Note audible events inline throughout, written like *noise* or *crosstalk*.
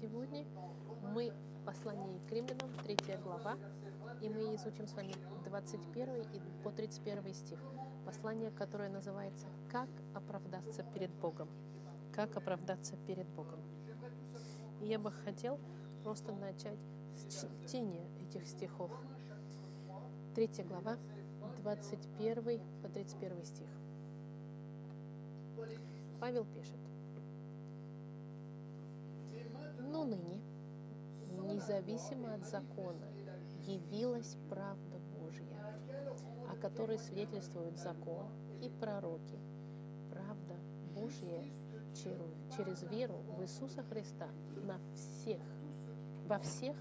Сегодня мы в послании к римлянам, 3 глава, и мы изучим с вами 21 и по 31 стих. Послание, которое называется «Как оправдаться перед Богом». Как оправдаться перед Богом. И я бы хотел просто начать с чтения этих стихов. 3 глава, 21 по 31 стих. Павел пишет. Но ныне, независимо от закона, явилась правда Божья, о которой свидетельствуют закон и пророки. Правда Божья через веру в Иисуса Христа на всех, во всех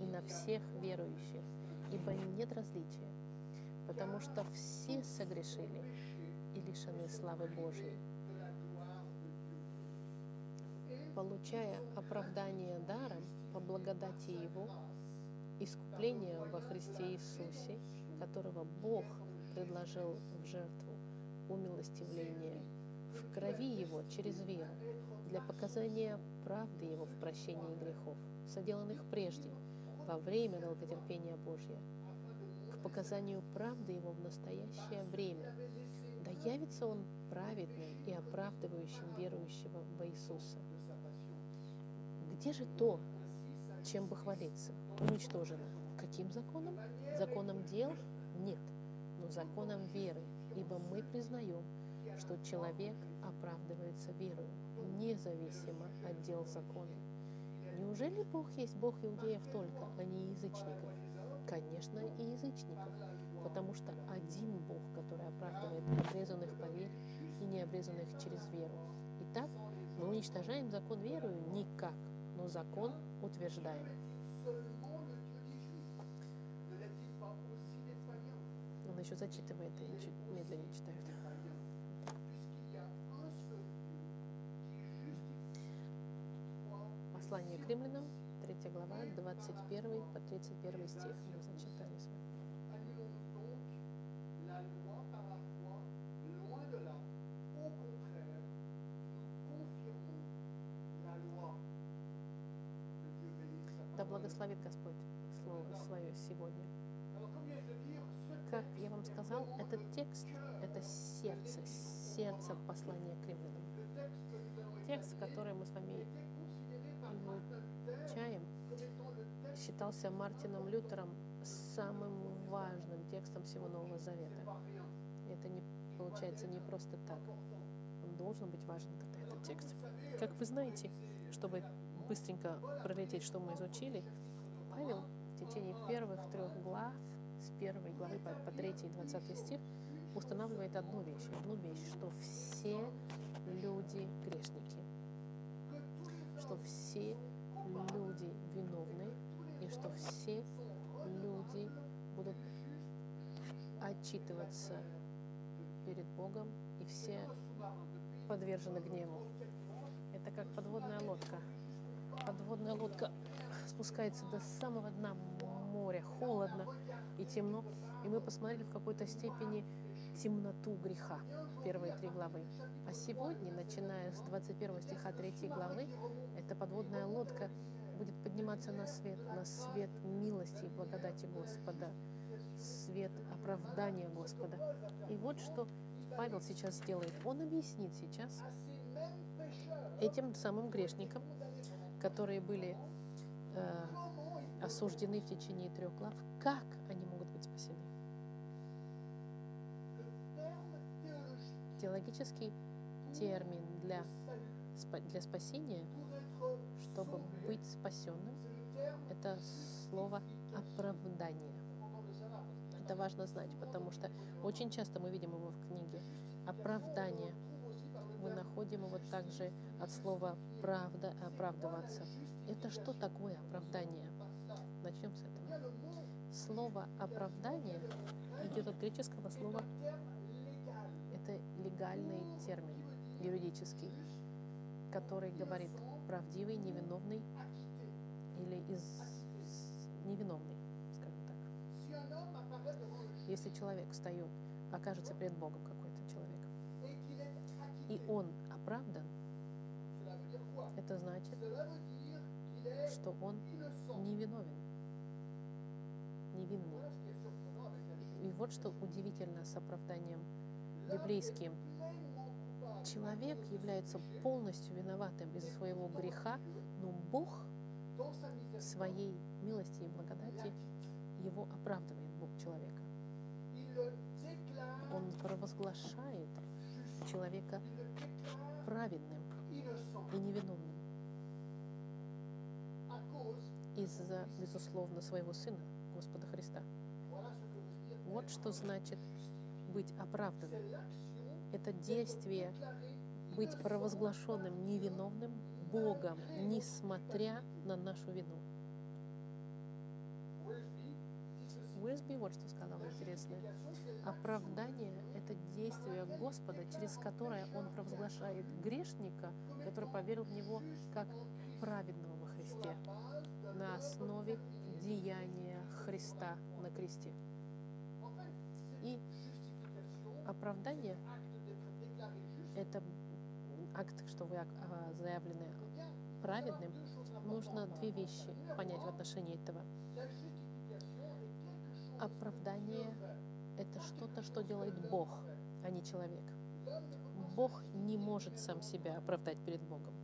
и на всех верующих, ибо нет различия, потому что все согрешили и лишены славы Божьей получая оправдание даром по благодати Его, искупление во Христе Иисусе, которого Бог предложил в жертву умилостивления в крови Его через веру, для показания правды Его в прощении грехов, соделанных прежде, во время долготерпения Божьего, к показанию правды Его в настоящее время, да явится Он праведным и оправдывающим верующего во Иисуса. Где же то, чем бы хвалиться? Уничтожено. Каким законом? Законом дел? Нет, но законом веры, ибо мы признаем, что человек оправдывается верою, независимо от дел закона. Неужели Бог есть Бог иудеев только, а не язычников? Конечно, и язычников, потому что один Бог, который оправдывает обрезанных по вере и необрезанных через веру. Итак, мы уничтожаем закон верою никак но закон утверждаем. Он еще зачитывает и чуть медленнее читает. Послание к римлянам, 3 глава, 21 по 31 стих. Мы с вами. Да благословит Господь Слово Свое сегодня. Как я вам сказал, этот текст – это сердце, сердце послания к римлянам. Текст, который мы с вами изучаем, считался Мартином Лютером самым важным текстом всего Нового Завета. Это не получается не просто так. Он должен быть важен, этот текст. Как вы знаете, чтобы быстренько пролететь, что мы изучили, Павел в течение первых трех глав, с первой главы по, по 3 и 20 стих, устанавливает одну вещь, одну вещь, что все люди грешники, что все люди виновны, и что все люди будут отчитываться перед Богом, и все подвержены гневу. Это как подводная лодка – подводная лодка спускается до самого дна моря, холодно и темно, и мы посмотрели в какой-то степени темноту греха, первые три главы. А сегодня, начиная с 21 стиха 3 главы, эта подводная лодка будет подниматься на свет, на свет милости и благодати Господа, свет оправдания Господа. И вот что Павел сейчас сделает. Он объяснит сейчас этим самым грешникам, которые были э, осуждены в течение трех глав, как они могут быть спасены. Теологический термин для, для спасения, чтобы быть спасенным, это слово оправдание. Это важно знать, потому что очень часто мы видим его в книге. Оправдание – мы находим его также от слова «правда», «оправдываться». Это что такое оправдание? Начнем с этого. Слово «оправдание» идет от греческого слова это легальный термин, юридический, который говорит правдивый, невиновный или из невиновный, скажем так. Если человек встает, окажется перед Богом человек, и он оправдан, это значит, что он невиновен, невинный. И вот что удивительно с оправданием библейским. Человек является полностью виноватым из-за своего греха, но Бог в своей милости и благодати его оправдывает, Бог человека. Он провозглашает человека праведным и невиновным из-за, безусловно, своего Сына, Господа Христа. Вот что значит быть оправданным. Это действие быть провозглашенным невиновным Богом, несмотря на нашу вину. Уэсби вот что сказал интересное. Оправдание — это действие Господа, через которое Он провозглашает грешника, который поверил в Него как праведного во Христе на основе деяния Христа на кресте. И оправдание — это акт, что вы а, заявлены праведным, нужно две вещи понять в отношении этого. Оправдание — это что-то, что делает Бог, а не человек. Бог не может сам себя оправдать перед Богом.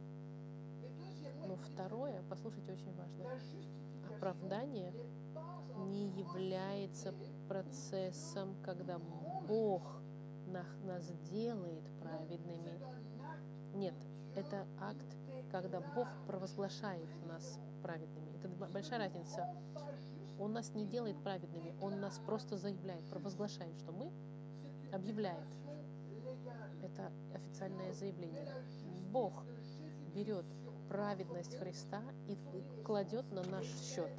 Но второе, послушайте, очень важно. Оправдание не является процессом, когда Бог нас делает праведными. Нет, это акт, когда Бог провозглашает нас праведными. Это большая разница. Он нас не делает праведными, Он нас просто заявляет, провозглашает, что мы объявляет. Это официальное заявление. Бог берет праведность Христа и кладет на наш счет.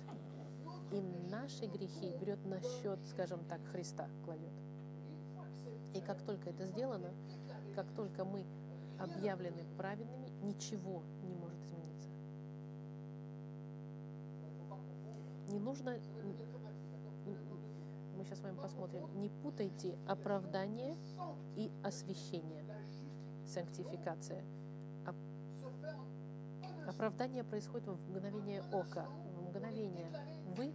И наши грехи берет на счет, скажем так, Христа кладет. И как только это сделано, как только мы объявлены праведными, ничего не может Не нужно, мы сейчас с вами посмотрим, не путайте оправдание и освящение, санктификация. Оправдание происходит в мгновение ока, в мгновение. Вы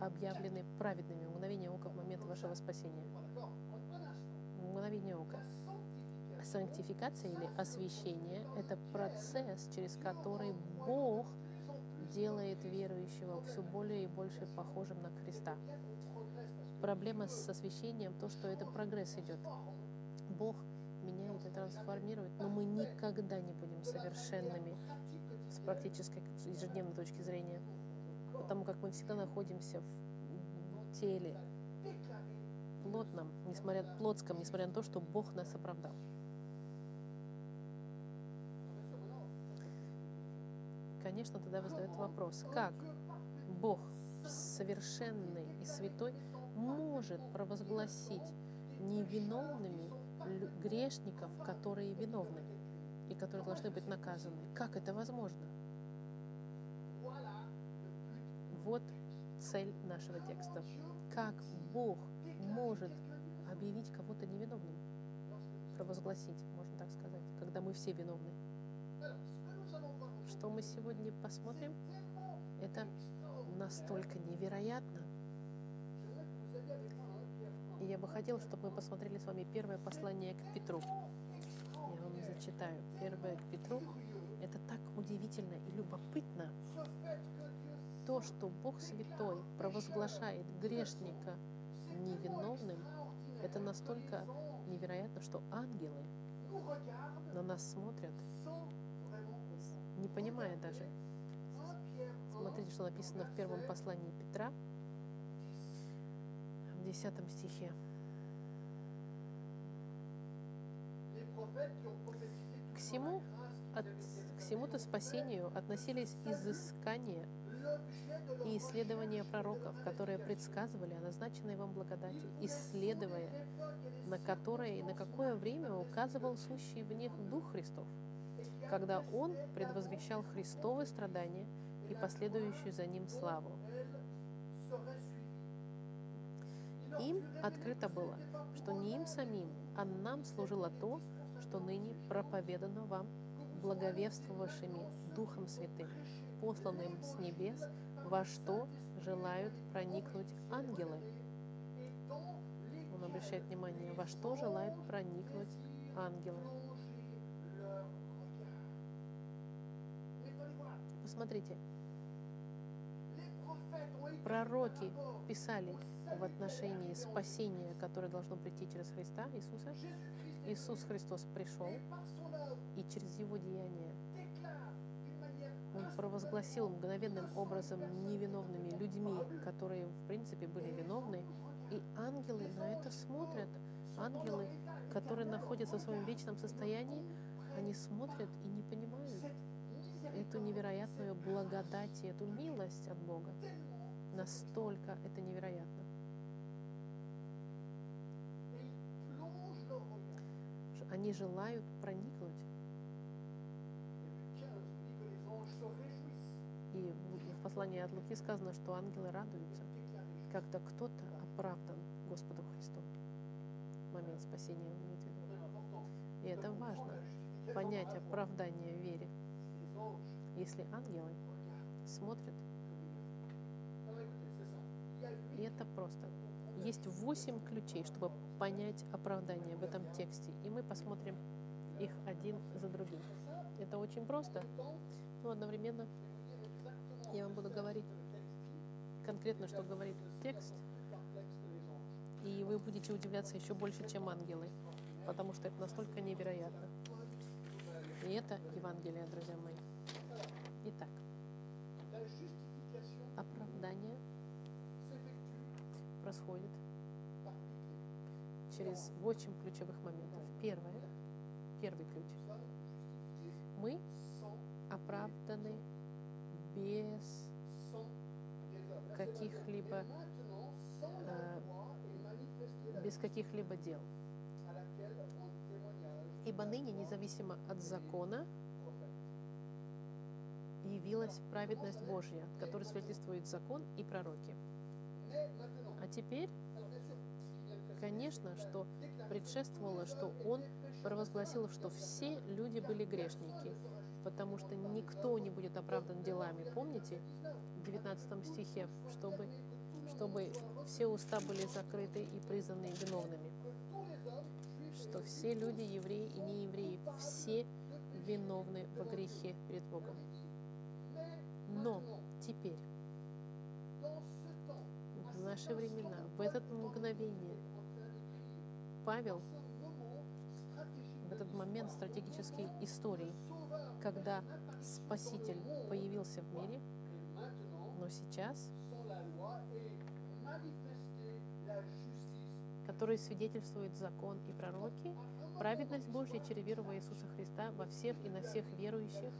объявлены праведными в мгновение ока в момент вашего спасения. В мгновение ока. Санктификация или освящение – это процесс, через который Бог делает верующего все более и больше похожим на Христа. Проблема с освящением то, что это прогресс идет. Бог меняет и трансформирует, но мы никогда не будем совершенными с практической ежедневной точки зрения, потому как мы всегда находимся в теле, плотном, несмотря, плотском, несмотря на то, что Бог нас оправдал. Конечно, тогда возникает вопрос, как Бог, совершенный и святой, может провозгласить невиновными грешников, которые виновны? и которые должны быть наказаны. Как это возможно? Вот цель нашего текста. Как Бог может объявить кого-то невиновным? Провозгласить, можно так сказать, когда мы все виновны. Что мы сегодня посмотрим? Это настолько невероятно. И я бы хотела, чтобы мы посмотрели с вами первое послание к Петру читаю 1 к Петру, это так удивительно и любопытно. То, что Бог Святой провозглашает грешника невиновным, это настолько невероятно, что ангелы на нас смотрят, не понимая даже. Смотрите, что написано в первом послании Петра, в 10 стихе. К всему, от, к всему-то спасению относились изыскания и исследования пророков, которые предсказывали о назначенной вам благодати, исследуя, на которое и на какое время указывал сущий в них Дух Христов, когда Он предвозвещал Христовы страдания и последующую за Ним славу. Им открыто было, что не им самим, а нам служило то, что ныне проповедано вам благовествовавшими Духом Святым, посланным с небес, во что желают проникнуть ангелы. Он обращает внимание, во что желают проникнуть ангелы. Посмотрите, пророки писали в отношении спасения, которое должно прийти через Христа, Иисуса. Иисус Христос пришел, и через Его деяние Он провозгласил мгновенным образом невиновными людьми, которые, в принципе, были виновны, и ангелы на это смотрят. Ангелы, которые находятся в своем вечном состоянии, они смотрят и не эту невероятную благодать и эту милость от Бога. Настолько это невероятно. Они желают проникнуть. И в послании от Луки сказано, что ангелы радуются, когда кто-то оправдан Господу Христу в момент спасения. И это важно, понять оправдание в вере. Если ангелы смотрят, и это просто. Есть восемь ключей, чтобы понять оправдание в этом тексте, и мы посмотрим их один за другим. Это очень просто, но одновременно я вам буду говорить конкретно, что говорит текст, и вы будете удивляться еще больше, чем ангелы, потому что это настолько невероятно. Это Евангелие, друзья мои. Итак, оправдание происходит через восемь ключевых моментов. Первое, первый ключ. Мы оправданы без каких-либо э, без каких-либо дел. Ибо ныне, независимо от закона, явилась праведность Божья, от которой свидетельствует закон и пророки. А теперь, конечно, что предшествовало, что он провозгласил, что все люди были грешники, потому что никто не будет оправдан делами. Помните, в 19 стихе, чтобы, чтобы все уста были закрыты и признаны виновными. Что все люди, евреи и неевреи, все виновны во грехе перед Богом. Но теперь, в наши времена, в это мгновение, Павел, в этот момент стратегической истории, когда Спаситель появился в мире, но сейчас, который свидетельствует закон и пророки, праведность Божья через веру во Иисуса Христа во всех и на всех верующих,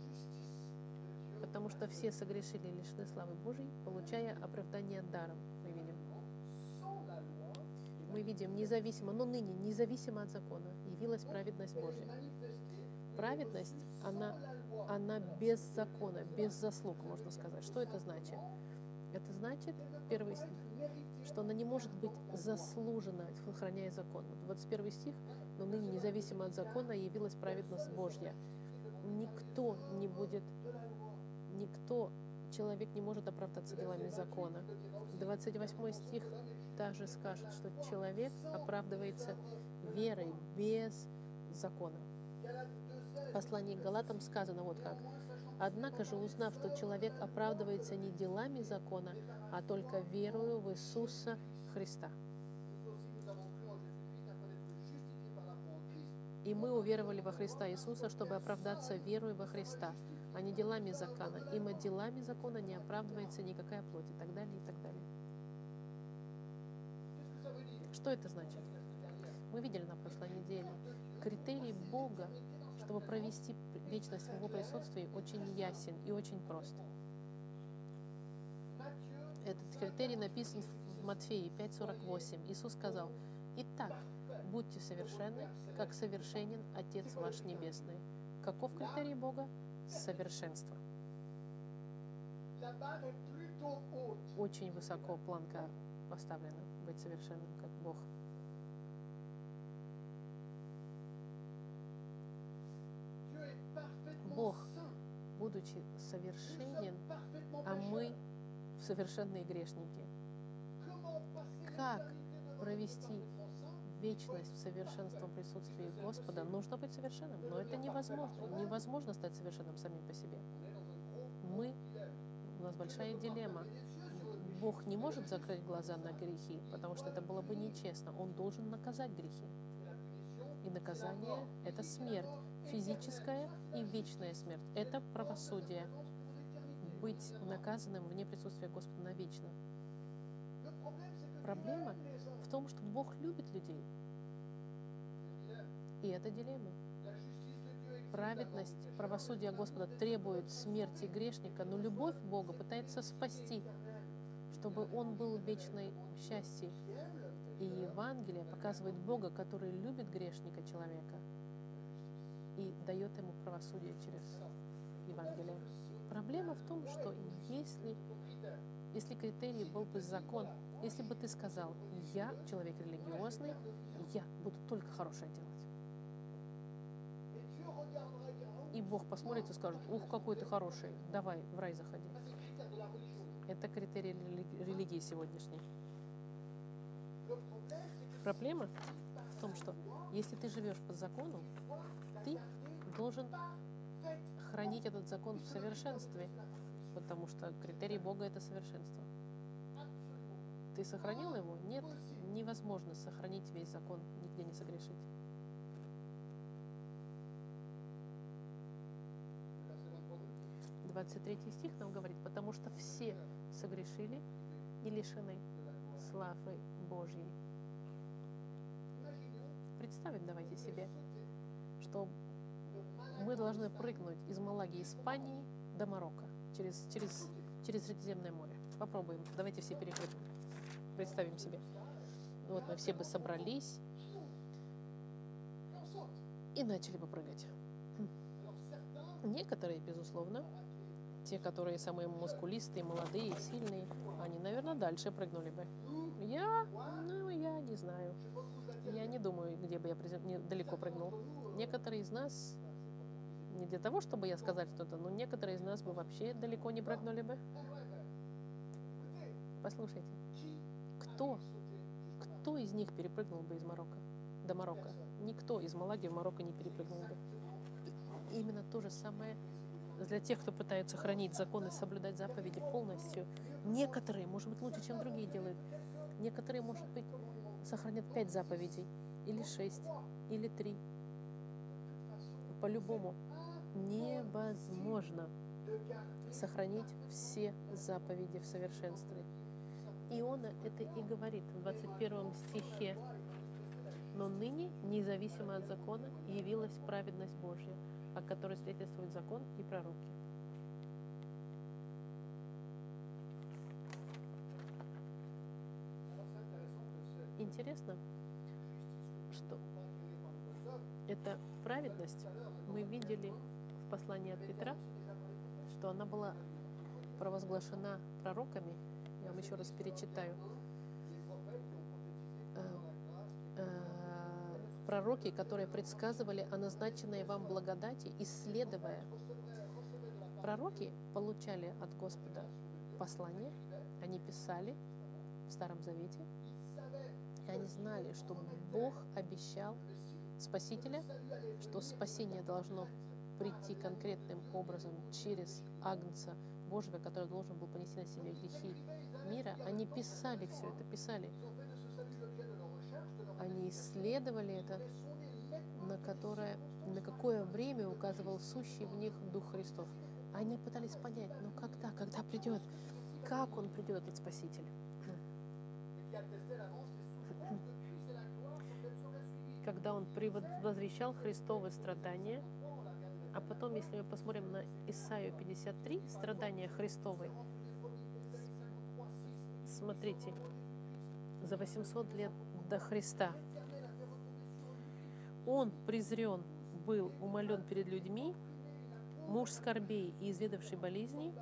потому что все согрешили и лишены славы Божьей, получая оправдание даром, мы видим. Мы видим независимо, но ныне, независимо от закона, явилась праведность Божья. Праведность, она, она без закона, без заслуг, можно сказать. Что это значит? Это значит, первый стих, что она не может быть заслужена, сохраняя закон. 21 стих, но ныне, независимо от закона, явилась праведность Божья. Никто не будет никто, человек не может оправдаться делами закона. 28 стих также скажет, что человек оправдывается верой без закона. В послании к Галатам сказано вот как. Однако же, узнав, что человек оправдывается не делами закона, а только верою в Иисуса Христа. И мы уверовали во Христа Иисуса, чтобы оправдаться верой во Христа а не делами закона. Ибо делами закона не оправдывается никакая плоть и так далее, и так далее. Что это значит? Мы видели на прошлой неделе. Критерий Бога, чтобы провести вечность в Его присутствии, очень ясен и очень прост. Этот критерий написан в Матфеи 5.48. Иисус сказал, «Итак, будьте совершенны, как совершенен Отец ваш Небесный». Каков критерий Бога? совершенства. Очень высоко планка поставлена быть совершенным, как Бог. Бог будучи совершенен, а мы совершенные грешники. Как провести вечность в совершенством присутствии Господа, нужно быть совершенным. Но это невозможно. Невозможно стать совершенным самим по себе. Мы, у нас большая дилемма. Бог не может закрыть глаза на грехи, потому что это было бы нечестно. Он должен наказать грехи. И наказание — это смерть, физическая и вечная смерть. Это правосудие. Быть наказанным вне присутствия Господа навечно. Проблема в том, что Бог любит людей. И это дилемма. Праведность, правосудие Господа требует смерти грешника, но любовь Бога пытается спасти, чтобы он был в вечной счастье. И Евангелие показывает Бога, который любит грешника человека и дает ему правосудие через Евангелие. Проблема в том, что если, если критерий был бы закон, если бы ты сказал, я человек религиозный, я буду только хорошее делать. И Бог посмотрит и скажет, ух, какой ты хороший, давай в рай заходи. Это критерий религии сегодняшней. Проблема в том, что если ты живешь под законом, ты должен хранить этот закон в совершенстве, потому что критерий Бога — это совершенство. Ты сохранил его? Нет, невозможно сохранить весь закон, нигде не согрешить. Двадцать третий стих нам говорит, потому что все согрешили и лишены славы Божьей. Представим давайте себе, что мы должны прыгнуть из Малаги, Испании до Марокко через, через, через Средиземное море. Попробуем. Давайте все перепрыгнем. Представим себе. Вот мы все бы собрались и начали бы прыгать. Некоторые, безусловно, те, которые самые мускулистые, молодые, сильные, они, наверное, дальше прыгнули бы. Я, ну, я не знаю. Я не думаю, где бы я далеко прыгнул. Некоторые из нас не для того, чтобы я сказать что-то, но некоторые из нас бы вообще далеко не прыгнули бы. Послушайте, кто, кто из них перепрыгнул бы из Марокко до Марокко? Никто из Малаги в Марокко не перепрыгнул бы. И именно то же самое для тех, кто пытается хранить законы, соблюдать заповеди полностью. Некоторые, может быть, лучше, чем другие делают. Некоторые, может быть, сохранят пять заповедей, или шесть, или три. По-любому, невозможно сохранить все заповеди в совершенстве. Иона это и говорит в 21 стихе. Но ныне, независимо от закона, явилась праведность Божья, о которой свидетельствует закон и пророки. Интересно, что эта праведность мы видели в послании от Петра, что она была провозглашена пророками. Я вам еще раз перечитаю. Э, э, пророки, которые предсказывали о назначенной вам благодати, исследуя. Пророки получали от Господа послание, они писали в Старом Завете, они знали, что Бог обещал Спасителя, что спасение должно прийти конкретным образом через Агнца Божьего, который должен был понести на себе грехи мира, они писали все это, писали. Они исследовали это, на, которое, на какое время указывал сущий в них Дух Христов. Они пытались понять, ну когда, когда придет, как он придет, этот Спаситель. Когда он возвещал Христовы страдания, а потом, если мы посмотрим на Исаию 53, страдания Христовы, смотрите, за 800 лет до Христа. Он презрен был, умолен перед людьми, муж скорбей и изведавший болезней,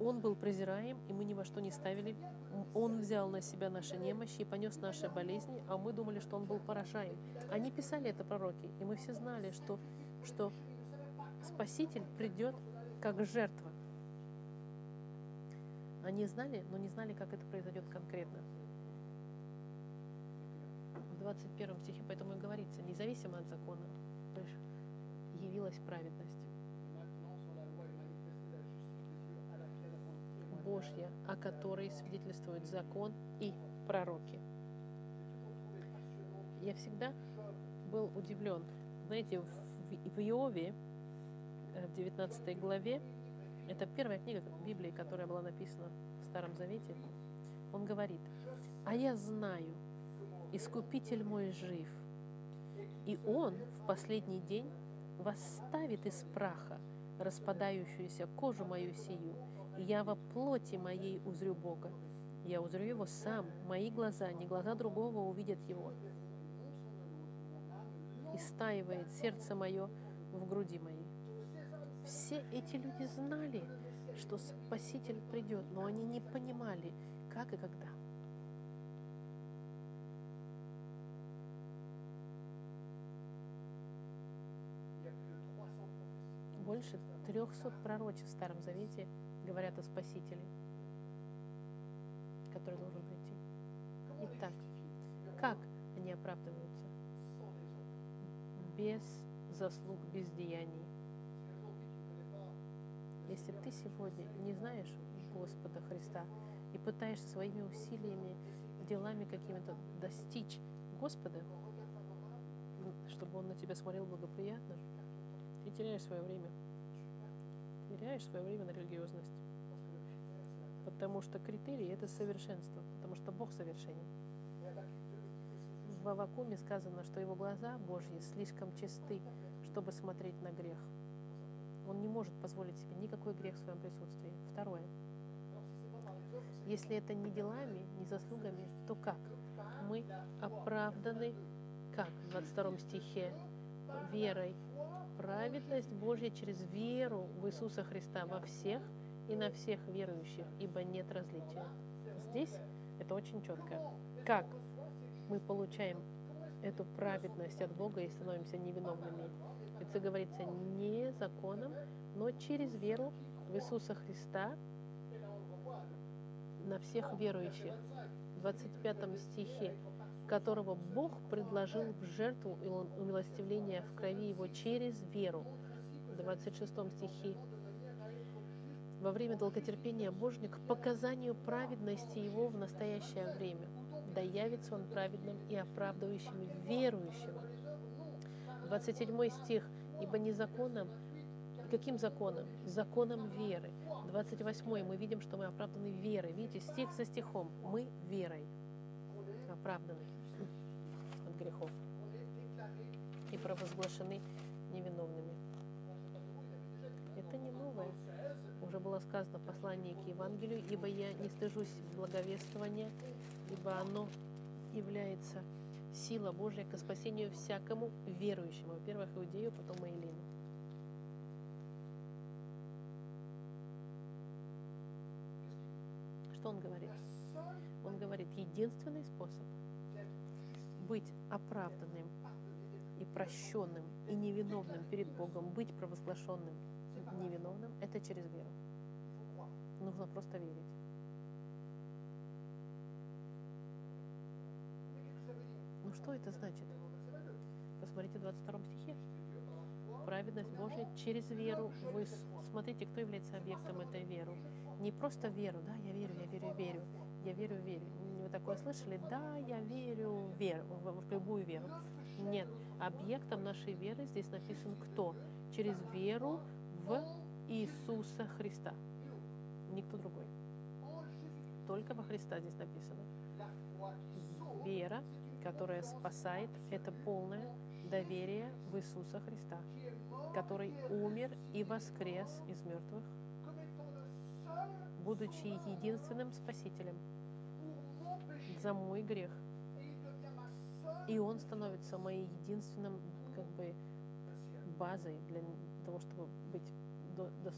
он был презираем, и мы ни во что не ставили. Он взял на себя наши немощи и понес наши болезни, а мы думали, что он был поражаем. Они писали это пророки, и мы все знали, что, что Спаситель придет как жертва. Они знали, но не знали, как это произойдет конкретно. В 21 стихе поэтому и говорится, независимо от закона, явилась праведность. Божья, о которой свидетельствует закон и пророки. Я всегда был удивлен. Знаете, в Иове, э, в 19 главе, это первая книга Библии, которая была написана в Старом Завете, он говорит, «А я знаю, Искупитель мой жив, и Он в последний день восставит из праха распадающуюся кожу мою сию, я во плоти моей узрю Бога. Я узрю Его сам, мои глаза, не глаза другого увидят Его. И стаивает сердце мое в груди моей. Все эти люди знали, что Спаситель придет, но они не понимали, как и когда. Больше 300 пророчеств в Старом Завете говорят о Спасителе, который должен прийти. Итак, как они оправдываются? Без заслуг, без деяний. Если ты сегодня не знаешь Господа Христа и пытаешься своими усилиями, делами какими-то достичь Господа, чтобы Он на тебя смотрел благоприятно, ты теряешь свое время теряешь свое время на религиозность. Потому что критерий – это совершенство, потому что Бог совершенен. В Авакуме сказано, что его глаза Божьи слишком чисты, чтобы смотреть на грех. Он не может позволить себе никакой грех в своем присутствии. Второе. Если это не делами, не заслугами, то как? Мы оправданы, как в 22 стихе, верой праведность Божья через веру в Иисуса Христа во всех и на всех верующих, ибо нет различия. Здесь это очень четко. Как мы получаем эту праведность от Бога и становимся невиновными? Это говорится не законом, но через веру в Иисуса Христа на всех верующих. В 25 стихе которого Бог предложил в жертву и умилостивление в крови его через веру. В 26 стихе. Во время долготерпения Божьего к показанию праведности его в настоящее время. Да явится он праведным и оправдывающим верующего. 27 стих. Ибо не законом, каким законом? Законом веры. 28 мы видим, что мы оправданы верой. Видите, стих за стихом. Мы верой оправданы грехов и провозглашены невиновными. Это не новое. Уже было сказано в послании к Евангелию, ибо я не стыжусь благовествования, ибо оно является сила Божья к спасению всякому верующему. Во-первых, иудею, потом и Илину. Что он говорит? Он говорит, единственный способ быть оправданным и прощенным и невиновным перед Богом, быть провозглашенным невиновным, это через веру. Нужно просто верить. Ну что это значит? Посмотрите в 22 стихе. Праведность Божья через веру. Вы смотрите, кто является объектом этой веры. Не просто веру, да, я верю, я верю, верю. Я верю, верю вы такое слышали? Да, я верю веру, в, в любую веру. Нет, объектом нашей веры здесь написан кто? Через веру в Иисуса Христа. Никто другой. Только во Христа здесь написано. Вера, которая спасает, это полное доверие в Иисуса Христа, который умер и воскрес из мертвых, будучи единственным Спасителем – за мой грех. И он становится моей единственным как бы базой для того, чтобы быть до, до,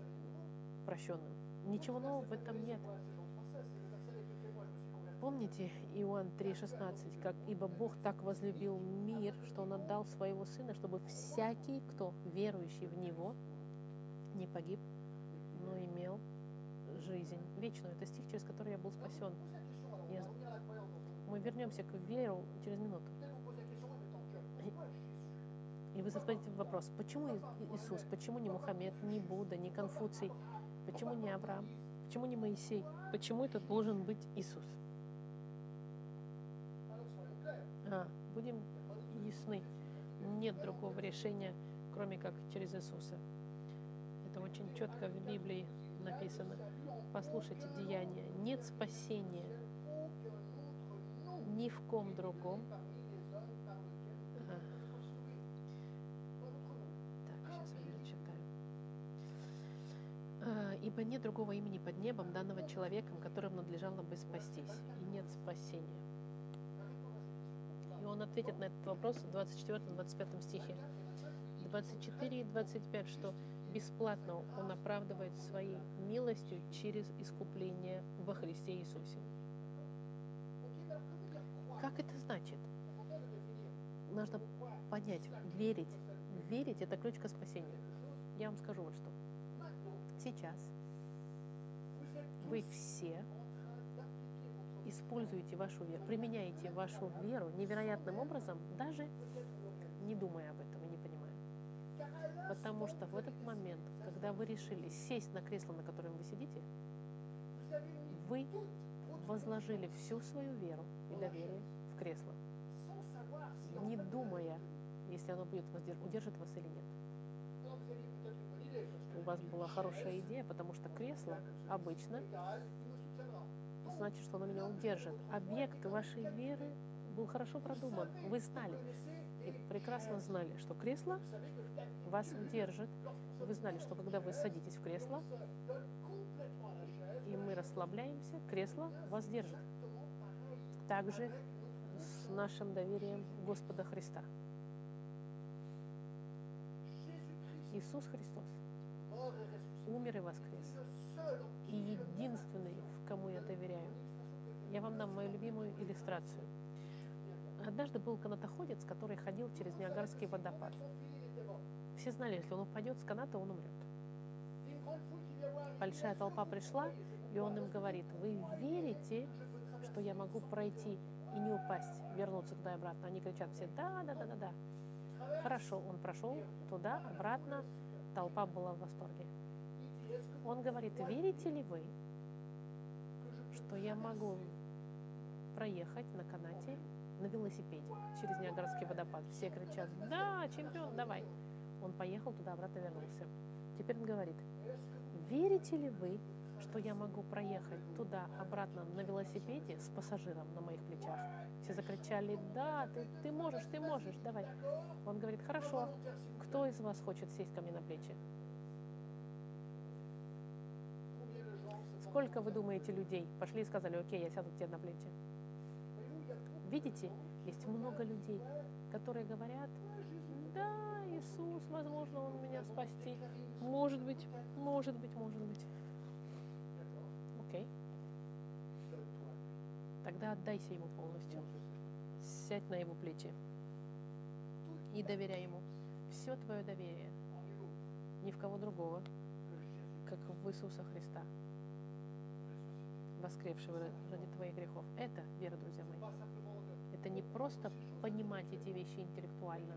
прощенным. Ничего нового в этом нет. Помните Иоанн 3,16, как «Ибо Бог так возлюбил мир, что Он отдал Своего Сына, чтобы всякий, кто верующий в Него, погиб, но имел жизнь вечную. Это стих, через который я был спасен. Я... Мы вернемся к веру через минуту. И вы зададите вопрос, почему Иисус, почему не Мухаммед, не Будда, не Конфуций, почему не Авраам, почему не Моисей, почему это должен быть Иисус? А, будем ясны. Нет другого решения, кроме как через Иисуса. Это очень четко в Библии написано. Послушайте деяния. Нет спасения ни в ком другом, ибо нет другого имени под небом, данного человеком, которым надлежало бы спастись, и нет спасения. И он ответит на этот вопрос в 24-25 стихе. 24 и 25, что бесплатно он оправдывает своей милостью через искупление во Христе Иисусе. Как это значит? Нужно понять, верить. Верить – это ключ к спасению. Я вам скажу вот что. Сейчас вы все используете вашу веру, применяете вашу веру невероятным образом, даже не думая об этом и не понимая. Потому что в этот момент, когда вы решили сесть на кресло, на котором вы сидите, вы возложили всю свою веру и доверие кресло, не думая, если оно будет удержит вас или нет у вас была хорошая идея, потому что кресло обычно значит, что оно меня удержит. Объект вашей веры был хорошо продуман. Вы знали и прекрасно знали, что кресло вас удержит. Вы знали, что когда вы садитесь в кресло, и мы расслабляемся, кресло вас держит. Также нашим доверием Господа Христа. Иисус Христос умер и воскрес. И единственный, в кому я доверяю. Я вам дам мою любимую иллюстрацию. Однажды был канатоходец, который ходил через Ниагарский водопад. Все знали, если он упадет с каната, он умрет. Большая толпа пришла, и он им говорит, вы верите, что я могу пройти и не упасть, вернуться туда и обратно? Они кричат все, да, да, да, да, да. Хорошо, он прошел туда, обратно, толпа была в восторге. Он говорит, верите ли вы, что я могу проехать на канате на велосипеде через Ниагарский водопад? Все кричат, да, чемпион, давай. Он поехал туда, обратно вернулся. Теперь он говорит, верите ли вы, что я могу проехать туда, обратно на велосипеде с пассажиром на моих плечах? Все закричали, да, ты, ты можешь, ты можешь, давай. Он говорит, хорошо, кто из вас хочет сесть ко мне на плечи? Сколько, вы думаете, людей пошли и сказали, окей, я сяду тебе на плечи? Видите, есть много людей, которые говорят, да, Иисус, возможно, Он меня спасти. Может быть, может быть, может быть. Окей. Тогда отдайся Ему полностью. Сядь на Его плечи и доверяй Ему. Все твое доверие ни в кого другого, как в Иисуса Христа воскресшего ради твоих грехов. Это вера, друзья мои. Это не просто понимать эти вещи интеллектуально.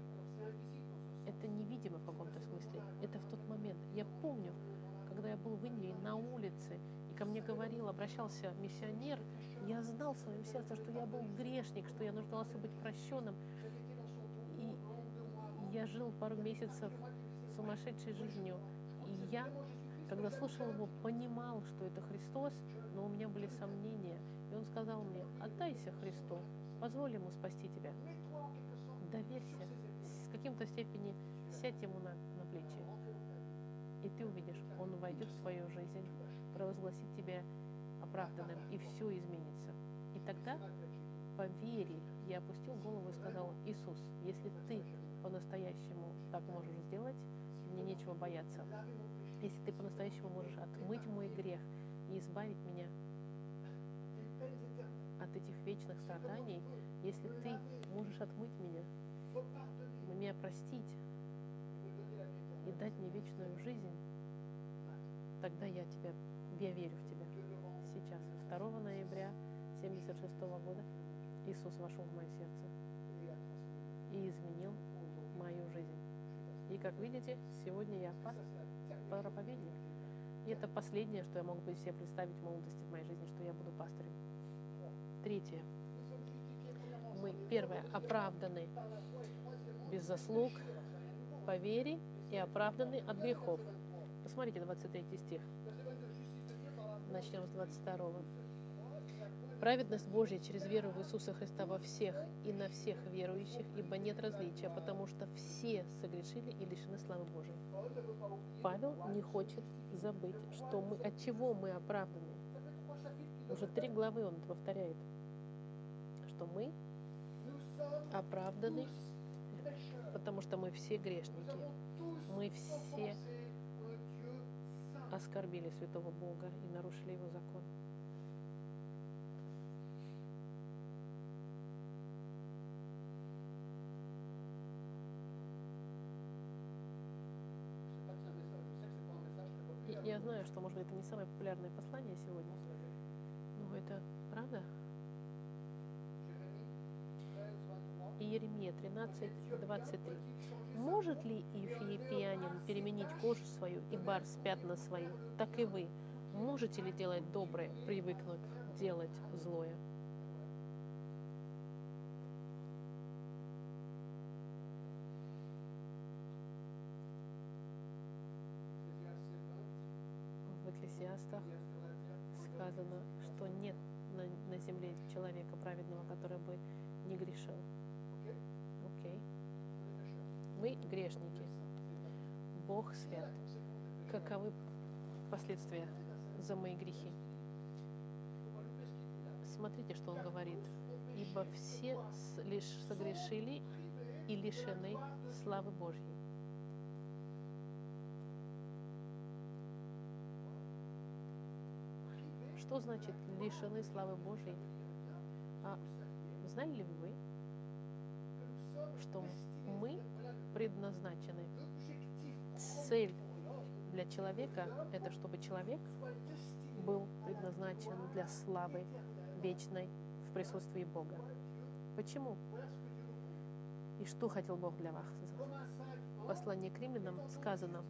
Это невидимо в каком-то смысле. Это в тот момент. Я помню, когда я был в Индии на улице, и ко мне говорил, обращался миссионер, я знал в своем сердце, что я был грешник, что я нуждался быть прощенным. И я жил пару месяцев сумасшедшей жизнью. И я когда слушал его, понимал, что это Христос, но у меня были сомнения. И он сказал мне, отдайся Христу, позволь ему спасти тебя. Доверься, с каким-то степени сядь ему на, на плечи. И ты увидишь, он войдет в твою жизнь, провозгласит тебя оправданным, и все изменится. И тогда по вере я опустил голову и сказал, Иисус, если ты по-настоящему так можешь сделать, мне нечего бояться если ты по-настоящему можешь отмыть мой грех и избавить меня от этих вечных страданий, если ты можешь отмыть меня, меня простить и дать мне вечную жизнь, тогда я тебя, я верю в тебя. Сейчас, 2 ноября 76 года, Иисус вошел в мое сердце и изменил мою жизнь. И как видите, сегодня я проповедник. И это последнее, что я могу себе представить в молодости в моей жизни, что я буду пастырем. Третье. Мы, первое, оправданы без заслуг по вере и оправданы от грехов. Посмотрите 23 стих. Начнем с 22. Праведность Божья через веру в Иисуса Христа во всех и на всех верующих, ибо нет различия, потому что все согрешили и лишены славы Божией. Павел не хочет забыть, что мы, от чего мы оправданы. Уже три главы он повторяет, что мы оправданы, потому что мы все грешники. Мы все оскорбили святого Бога и нарушили его закон. Я знаю, что, может быть, это не самое популярное послание сегодня, но это правда. Иеремия 13, 23. Может ли ефиопиянин переменить кожу свою и барс пятна свои? Так и вы. Можете ли делать доброе, привыкнуть делать злое? В Экклесиастах сказано, что нет на, на земле человека праведного, который бы не грешил. Мы грешники. Бог свят. Каковы последствия за мои грехи? Смотрите, что он говорит. Ибо все лишь согрешили и лишены славы Божьей. Что значит лишены славы Божьей? А знали ли вы, что мы предназначены? Цель для человека – это чтобы человек был предназначен для славы вечной в присутствии Бога. Почему? И что хотел Бог для вас? В послании к римлянам сказано,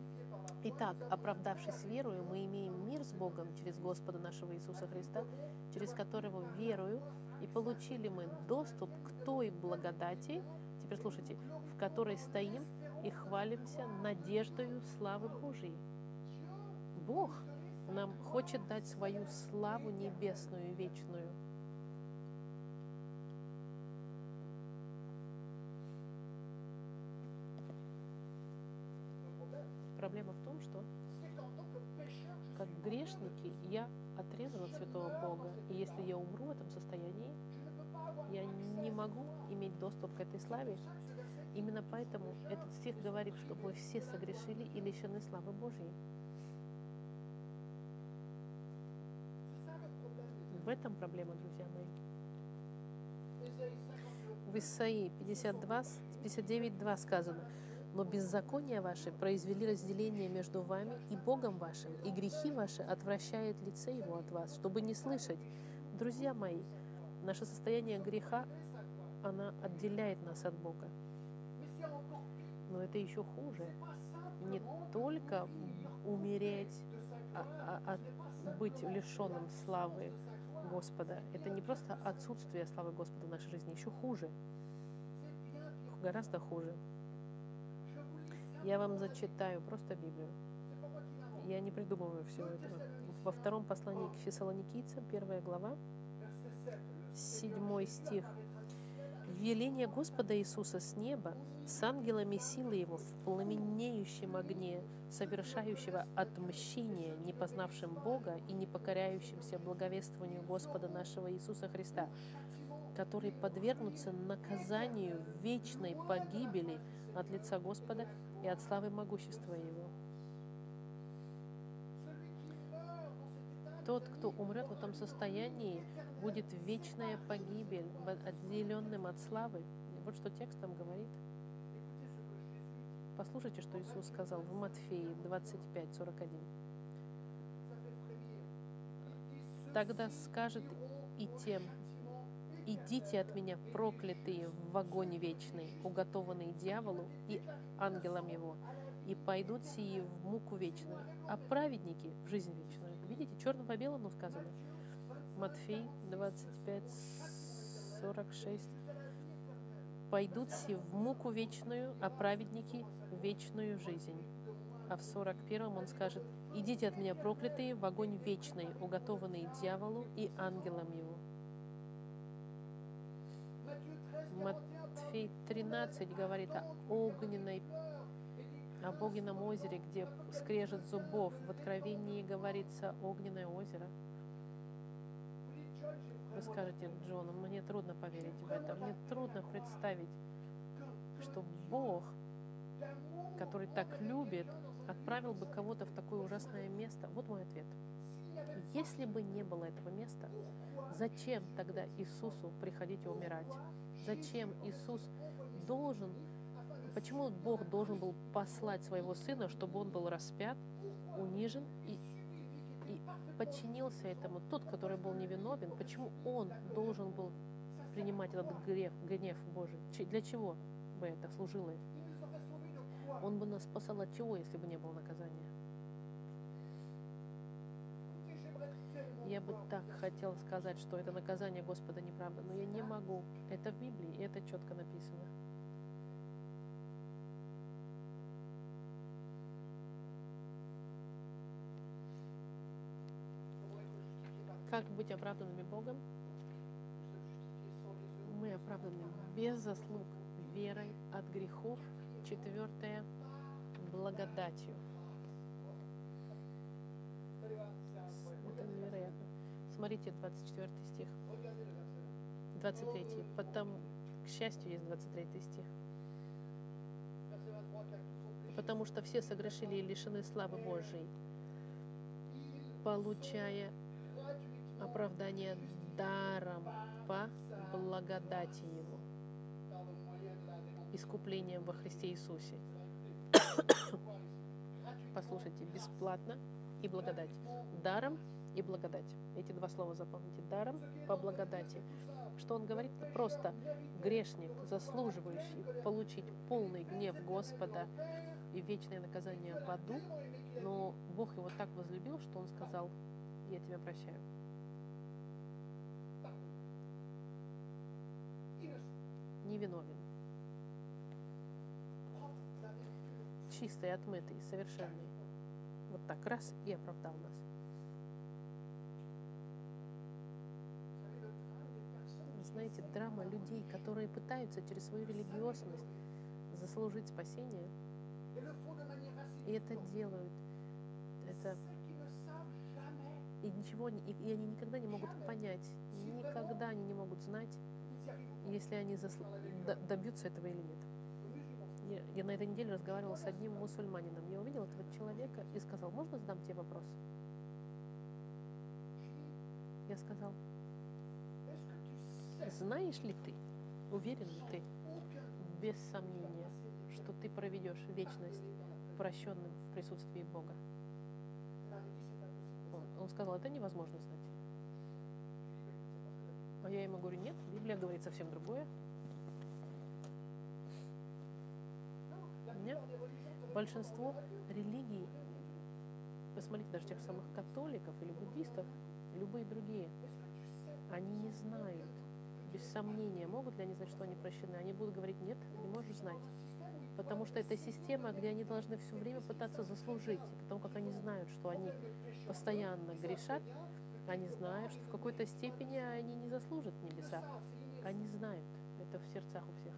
Итак, оправдавшись верою, мы имеем мир с Богом через Господа нашего Иисуса Христа, через которого верою и получили мы доступ к той благодати, теперь слушайте, в которой стоим и хвалимся надеждою славы Божией. Бог нам хочет дать свою славу небесную, вечную. Проблема в том, что как грешники я отрезан от святого Бога. И если я умру в этом состоянии, я не могу иметь доступ к этой славе. Именно поэтому этот стих говорит, что мы все согрешили и лишены славы Божьей. В этом проблема, друзья мои. В Исаии 52, 59, 2 сказано, «Но беззакония ваши произвели разделение между вами и Богом вашим, и грехи ваши отвращают лице Его от вас, чтобы не слышать». Друзья мои, наше состояние греха, она отделяет нас от Бога. Но это еще хуже. Не только умереть, а, а, а быть лишенным славы Господа. Это не просто отсутствие славы Господа в нашей жизни, еще хуже. Гораздо хуже. Я вам зачитаю просто Библию. Я не придумываю всего этого. Во втором послании к фессалоникийцам, первая глава, седьмой стих. Веление Господа Иисуса с неба, с ангелами силы Его в пламенеющем огне, совершающего отмщение не познавшим Бога и не покоряющимся благовествованию Господа нашего Иисуса Христа, которые подвергнутся наказанию вечной погибели от лица Господа и от славы могущества Его. Тот, кто умрет в этом состоянии, будет вечная погибель, отделенным от славы. Вот что текст там говорит. Послушайте, что Иисус сказал в Матфеи 25, 41. Тогда скажет и тем, «Идите от меня, проклятые, в огонь вечный, уготованный дьяволу и ангелам его, и пойдут сии в муку вечную, а праведники в жизнь вечную». Видите, черным по белому сказано. Матфей 25, 46. «Пойдут си в муку вечную, а праведники вечную жизнь». А в 41 он скажет, «Идите от меня, проклятые, в огонь вечный, уготованный дьяволу и ангелам его». Матфей 13 говорит о огненной, об огненном озере, где скрежет зубов. В Откровении говорится огненное озеро. Вы скажете, Джон, мне трудно поверить в это. Мне трудно представить, что Бог, который так любит, отправил бы кого-то в такое ужасное место. Вот мой ответ. Если бы не было этого места, зачем тогда Иисусу приходить и умирать? Зачем Иисус должен, почему Бог должен был послать своего Сына, чтобы Он был распят, унижен и, и подчинился этому? Тот, который был невиновен, почему Он должен был принимать этот гнев, гнев Божий? Для чего бы это служило? Он бы нас спасал от чего, если бы не было наказания? Я бы так хотел сказать, что это наказание Господа неправда, но я не могу. Это в Библии, и это четко написано. Как быть оправданными Богом? Мы оправданы без заслуг, верой от грехов. Четвертое – благодатью. Это невероятно. Смотрите, 24 стих. 23. Потому, к счастью, есть 23 стих. Потому что все согрешили и лишены славы Божией, получая оправдание даром по благодати Его, искуплением во Христе Иисусе. *coughs* Послушайте, бесплатно и благодать. Даром и благодать. Эти два слова запомните. Даром по благодати. Что он говорит? Просто грешник, заслуживающий получить полный гнев Господа и вечное наказание в аду, но Бог его так возлюбил, что он сказал, я тебя прощаю. Невиновен. Чистый, отмытый, совершенный. Вот так раз и оправдал нас. знаете, драма людей, которые пытаются через свою религиозность заслужить спасение, и это делают. Это и ничего, и они никогда не могут понять, никогда они не могут знать, если они засл... добьются этого или нет. Я, я на этой неделе разговаривала с одним мусульманином. Я увидела этого человека и сказал, можно задам тебе вопрос? Я сказал, знаешь ли ты, уверен ли ты, без сомнения, что ты проведешь вечность прощенным в присутствии Бога? Он, он сказал, это невозможно знать. А я ему говорю, нет, Библия говорит совсем другое. Нет. Большинство религий, посмотрите, даже тех самых католиков или буддистов, любые другие, они не знают, без сомнения, могут ли они знать, что они прощены. Они будут говорить, нет, не можешь знать. Потому что это система, где они должны все время пытаться заслужить. И потому как они знают, что они постоянно грешат, они знают, что в какой-то степени они не заслужат небеса. Они знают. Это в сердцах у всех.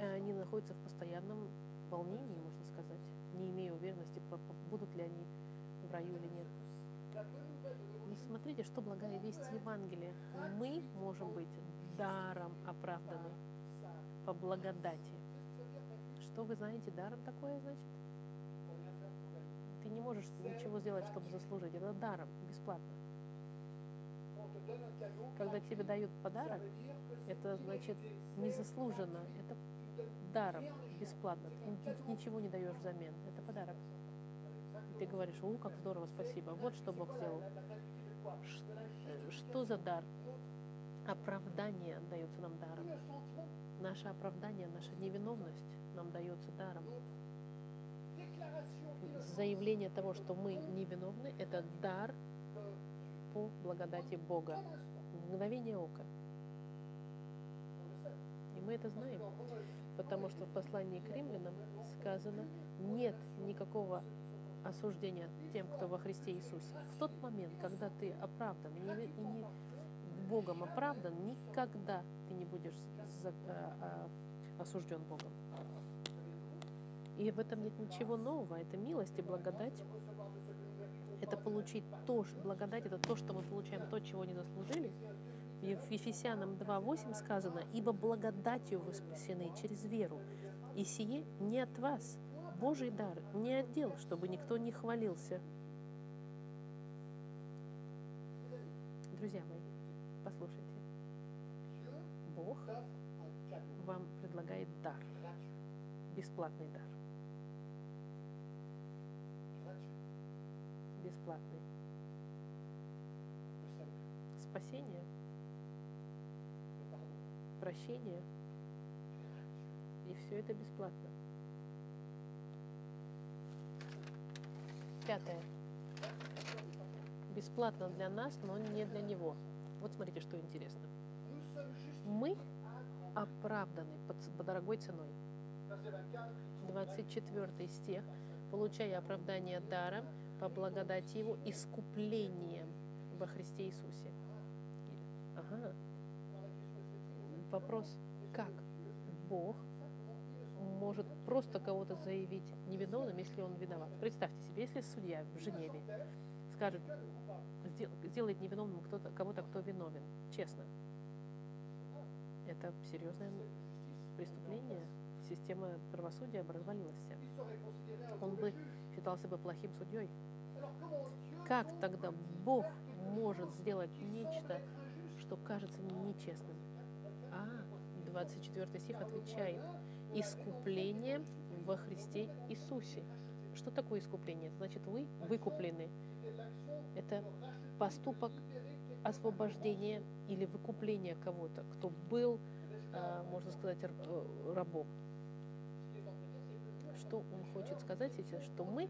Они находятся в постоянном волнении, можно сказать, не имея уверенности, будут ли они в раю или нет. И смотрите, что благая весть Евангелия. Мы можем быть даром оправданы по благодати. Что вы знаете, даром такое значит? Ты не можешь ничего сделать, чтобы заслужить. Это даром, бесплатно. Когда тебе дают подарок, это значит незаслуженно. Это даром, бесплатно. Ты ничего не даешь взамен. Это подарок. Ты говоришь, о, как здорово, спасибо. Вот что Бог сделал. Что за дар? Оправдание дается нам даром. Наше оправдание, наша невиновность нам дается даром. Заявление того, что мы невиновны, это дар по благодати Бога. Мгновение ока. И мы это знаем, потому что в послании к римлянам сказано, нет никакого осуждения тем, кто во Христе Иисусе. В тот момент, когда ты оправдан и не, не Богом оправдан, никогда ты не будешь за, а, а, осужден Богом. И в этом нет ничего нового. Это милость и благодать. Это получить то, благодать, это то, что мы получаем, то, чего не заслужили. В Ефесянам 2.8 сказано, «Ибо благодатью вы спасены через веру, и сие не от вас, Божий дар, не отдел, чтобы никто не хвалился». Друзья мои, послушайте. Бог вам предлагает дар, бесплатный дар. Бесплатный. Спасение, прощение. И все это бесплатно. Пятое. Бесплатно для нас, но не для него. Вот смотрите, что интересно. Мы оправданы по, по дорогой ценой. 24 стих. Получая оправдание даром по благодати Его искуплением во Христе Иисусе. Ага. Вопрос, как Бог может просто кого-то заявить невиновным, если он виноват. Представьте себе, если судья в Женеве скажет, сделает невиновным кто-то, кого-то, кто виновен, честно, это серьезное преступление. Система правосудия развалилась. Он бы считался бы плохим судьей. Как тогда Бог может сделать нечто, что кажется нечестным? А, 24 стих отвечает. Искупление во Христе Иисусе. Что такое искупление? Значит, вы выкуплены. Это поступок освобождения или выкупления кого-то, кто был, а, можно сказать, э, рабом. Что он хочет сказать сейчас? Что мы,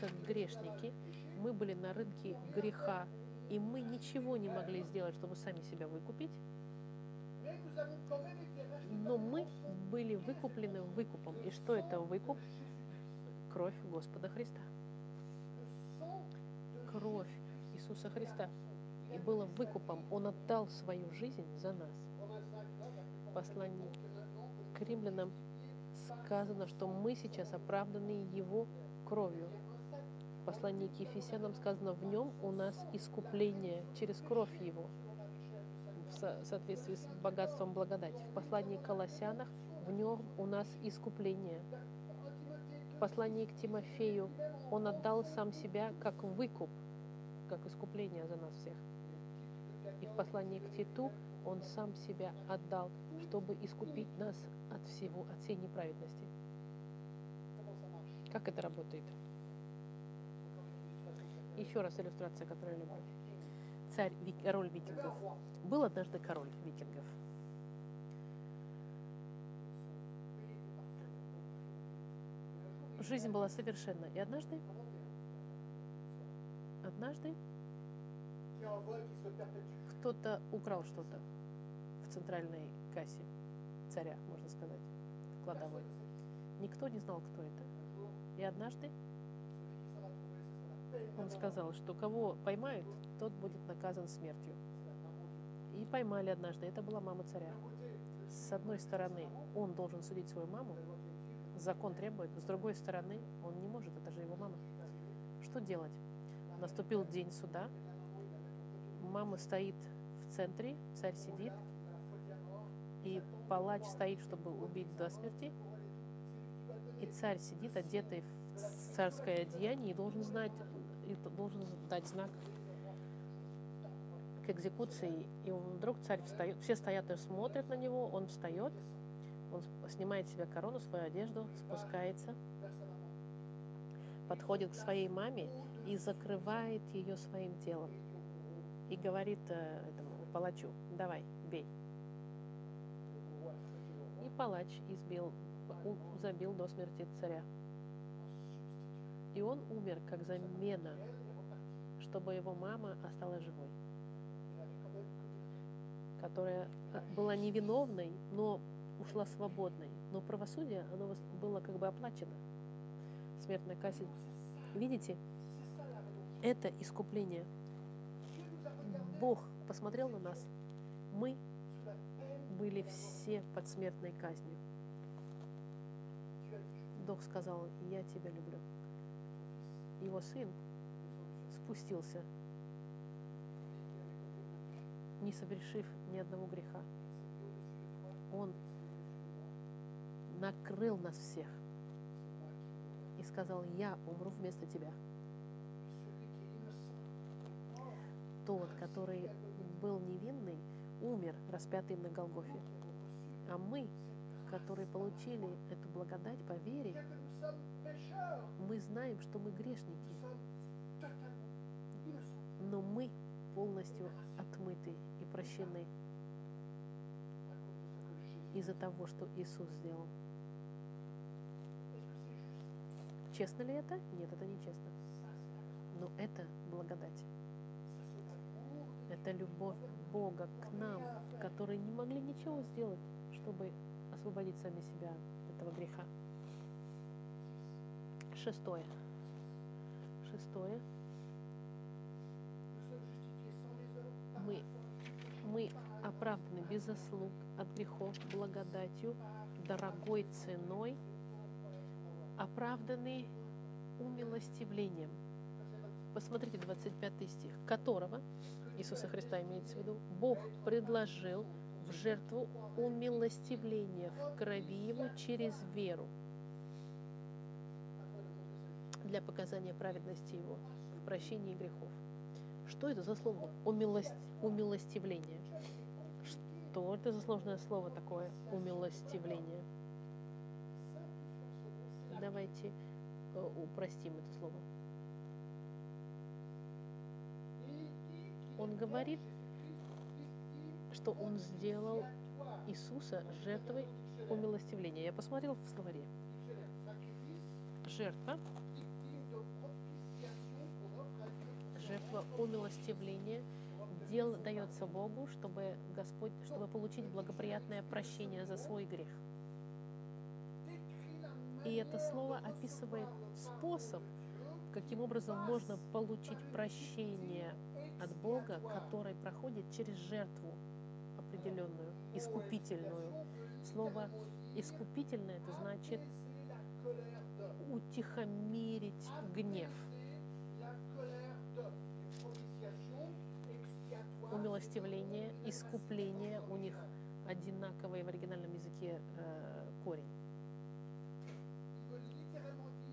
как грешники, мы были на рынке греха, и мы ничего не могли сделать, чтобы сами себя выкупить. Но мы были выкуплены выкупом. И что это выкуп? Кровь Господа Христа. Кровь Иисуса Христа. И было выкупом. Он отдал свою жизнь за нас. Послание к римлянам сказано, что мы сейчас оправданы Его кровью. В послании к Ефесянам сказано, в нем у нас искупление через кровь Его в соответствии с богатством благодати. В послании к Колоссянах в нем у нас искупление. В послании к Тимофею он отдал сам себя как выкуп, как искупление за нас всех. И в послании к Титу он сам себя отдал, чтобы искупить нас от всего, от всей неправедности. Как это работает? Еще раз иллюстрация, которую я люблю царь, король викингов. Был однажды король викингов. Жизнь была совершенна. И однажды, однажды кто-то украл что-то в центральной кассе царя, можно сказать, в кладовой. Никто не знал, кто это. И однажды он сказал, что кого поймают, тот будет наказан смертью. И поймали однажды. Это была мама царя. С одной стороны, он должен судить свою маму, закон требует, с другой стороны, он не может, это же его мама. Что делать? Наступил день суда, мама стоит в центре, царь сидит, и палач стоит, чтобы убить до смерти, и царь сидит, одетый в царское одеяние, и должен знать, и должен дать знак к экзекуции. И вдруг царь встает, все стоят и смотрят на него, он встает, он снимает себе корону, свою одежду, спускается, подходит к своей маме и закрывает ее своим телом. И говорит э, этому палачу, давай, бей. И палач избил, забил до смерти царя. И он умер как замена, чтобы его мама осталась живой которая была невиновной, но ушла свободной. Но правосудие, оно было как бы оплачено. Смертная казнь. Видите, это искупление. Бог посмотрел на нас. Мы были все под смертной казнью. Бог сказал, я тебя люблю. Его сын спустился не совершив ни одного греха. Он накрыл нас всех и сказал, я умру вместо тебя. Тот, который был невинный, умер, распятый на Голгофе. А мы, которые получили эту благодать по вере, мы знаем, что мы грешники. Но мы полностью отмыты и прощены из-за того, что Иисус сделал. Честно ли это? Нет, это не честно. Но это благодать. Это любовь Бога к нам, которые не могли ничего сделать, чтобы освободить сами себя от этого греха. Шестое. Шестое. мы, мы оправданы без заслуг от грехов благодатью, дорогой ценой, оправданы умилостивлением. Посмотрите 25 стих, которого Иисуса Христа имеется в виду, Бог предложил в жертву умилостивления в крови Его через веру для показания праведности Его в прощении грехов. Что это за слово? Умилость, умилостивление. Что это за сложное слово такое? Умилостивление. Давайте э, упростим это слово. Он говорит, что он сделал Иисуса жертвой умилостивления. Я посмотрел в словаре. Жертва жертва умилостивления дел дается Богу, чтобы Господь, чтобы получить благоприятное прощение за свой грех. И это слово описывает способ, каким образом можно получить прощение от Бога, который проходит через жертву определенную, искупительную. Слово искупительное это значит утихомирить гнев. умилостивление, искупление, у них одинаковый в оригинальном языке э, корень.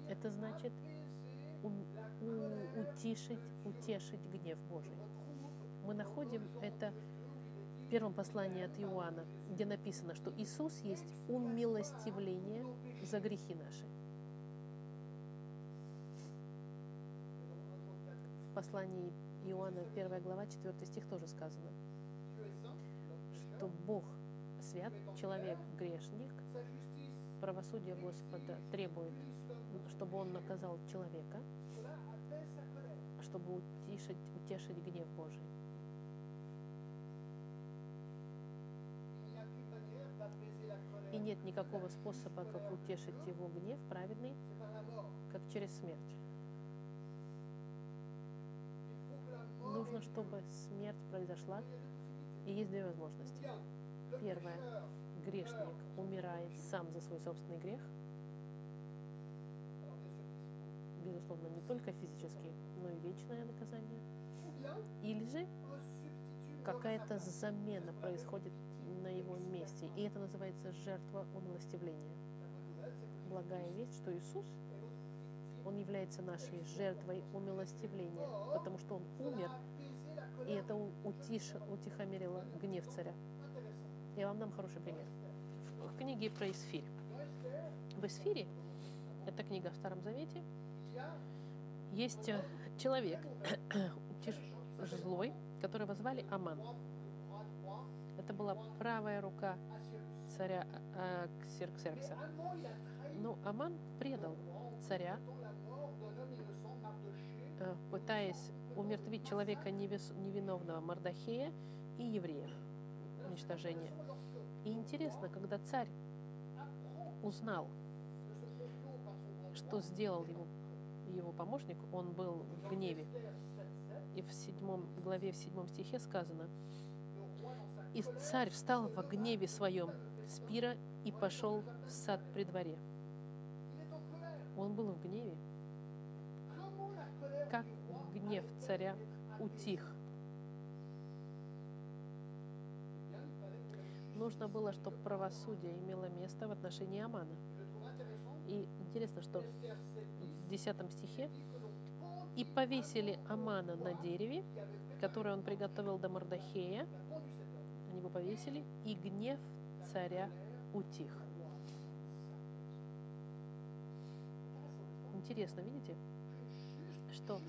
Это значит у, у, утишить, утешить гнев Божий. Мы находим это в первом послании от Иоанна, где написано, что Иисус есть умилостивление за грехи наши. В послании Иоанна 1 глава 4 стих тоже сказано, что Бог свят, человек грешник, правосудие Господа требует, чтобы он наказал человека, чтобы утешить, утешить гнев Божий. И нет никакого способа, как утешить его гнев праведный, как через смерть. нужно, чтобы смерть произошла, и есть две возможности. Первое. Грешник умирает сам за свой собственный грех. Безусловно, не только физически, но и вечное наказание. Или же какая-то замена происходит на его месте. И это называется жертва умилостивления. Благая весть, что Иисус он является нашей жертвой умилостивления, потому что Он умер, и это утиш, утихомирило гнев царя. Я вам дам хороший пример. В книге про Исфирь. В Исфире, это книга в Старом Завете, Есть э, человек *coughs* злой, которого звали Аман. Это была правая рука царя э, Ксерксеркса. Но Аман предал царя, э, пытаясь умертвить человека невиновного Мардахея и евреев. Уничтожение. И интересно, когда царь узнал, что сделал его, его помощник, он был в гневе. И в седьмом главе, в седьмом стихе сказано, «И царь встал во гневе своем с пира и пошел в сад при дворе». Он был в гневе. Как гнев царя утих. Нужно было, чтобы правосудие имело место в отношении Амана. И интересно, что в 10 стихе «И повесили Амана на дереве, которое он приготовил до Мордахея». Они его повесили, и гнев царя утих. Интересно, видите, что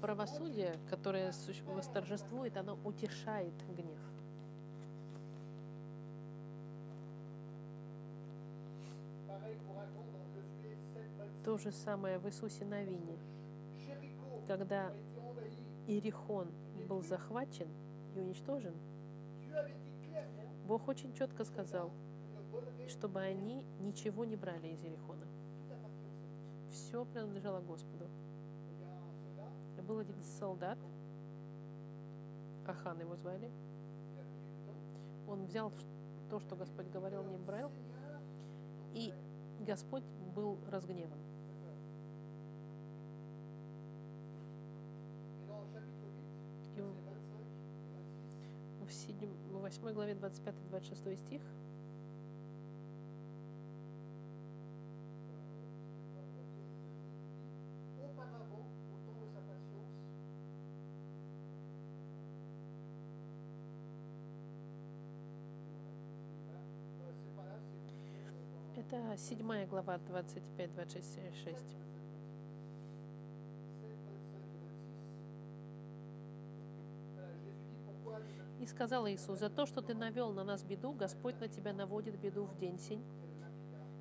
правосудие, которое восторжествует, оно утешает гнев. То же самое в Иисусе Навине, когда Иерихон был захвачен и уничтожен, Бог очень четко сказал, чтобы они ничего не брали из Иерихона. Все принадлежало Господу был один солдат, Ахан его звали. Он взял то, что Господь говорил, не брал, и Господь был разгневан. И в, 7, в 8 главе 25-26 стих Это 7 глава 25-26. И сказал Иисус, за то, что ты навел на нас беду, Господь на тебя наводит беду в день сень.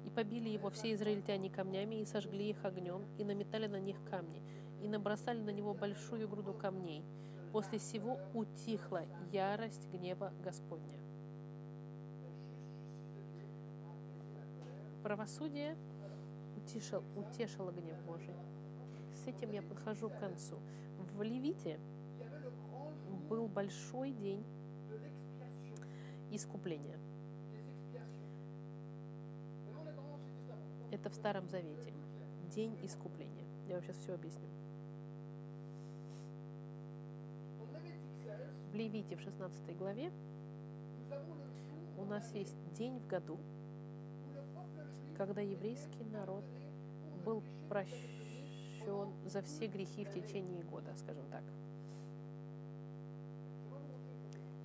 И побили его все израильтяне камнями, и сожгли их огнем, и наметали на них камни, и набросали на него большую груду камней. После сего утихла ярость гнева Господня. правосудие утешил, утешило гнев Божий. С этим я подхожу к концу. В Левите был большой день искупления. Это в Старом Завете. День искупления. Я вам сейчас все объясню. В Левите в 16 главе у нас есть день в году, когда еврейский народ был прощен за все грехи в течение года, скажем так.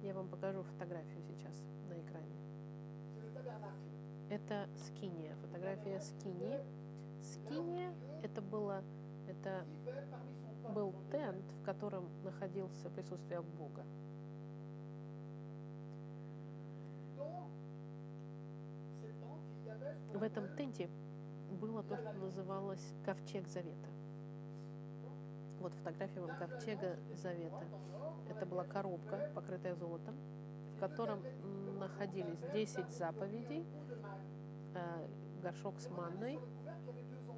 Я вам покажу фотографию сейчас на экране. Это скиния, фотография скинии. Скиния это было, это был тент, в котором находился присутствие Бога. в этом тенте было то, что называлось ковчег завета. Вот фотография вам ковчега завета. Это была коробка, покрытая золотом, в котором находились 10 заповедей, э, горшок с манной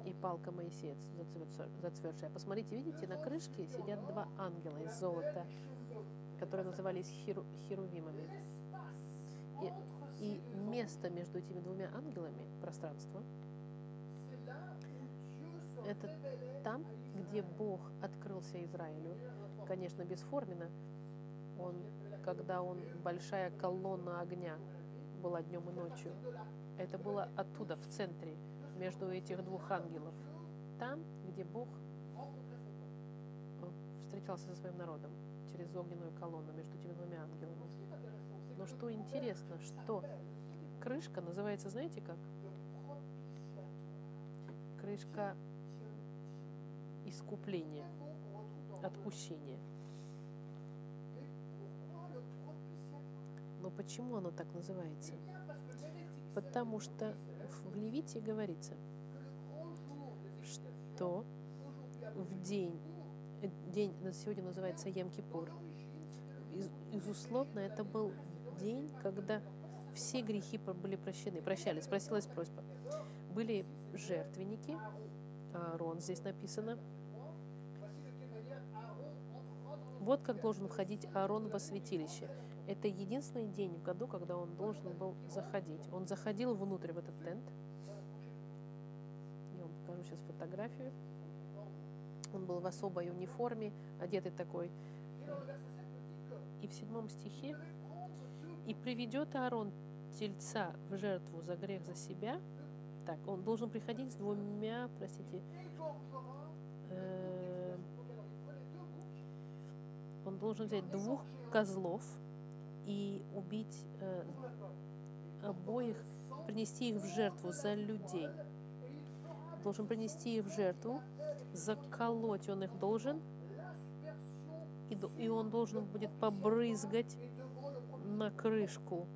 и палка Моисея зацветшая. Посмотрите, видите, на крышке сидят два ангела из золота, которые назывались херу, херувимами. И и место между этими двумя ангелами, пространство, это там, где Бог открылся Израилю. Конечно, бесформенно. Он, когда он большая колонна огня была днем и ночью. Это было оттуда, в центре, между этих двух ангелов. Там, где Бог встречался со своим народом через огненную колонну между этими двумя ангелами. Но что интересно, что крышка называется, знаете как? Крышка искупление, отпущение. Но почему оно так называется? Потому что в Левите говорится, что в день, э, день сегодня называется Ем-Кипур, безусловно, это был день, когда все грехи были прощены, прощались, просилась просьба. Были жертвенники, Аарон здесь написано. Вот как должен входить Аарон во святилище. Это единственный день в году, когда он должен был заходить. Он заходил внутрь в этот тент. Я вам покажу сейчас фотографию. Он был в особой униформе, одетый такой. И в седьмом стихе «И приведет Аарон тельца в жертву за грех за себя». Так, он должен приходить с двумя, простите, он должен взять двух козлов и убить э, обоих, принести их в жертву за людей. Должен принести их в жертву, заколоть он их должен, и, и он должен будет побрызгать на крышку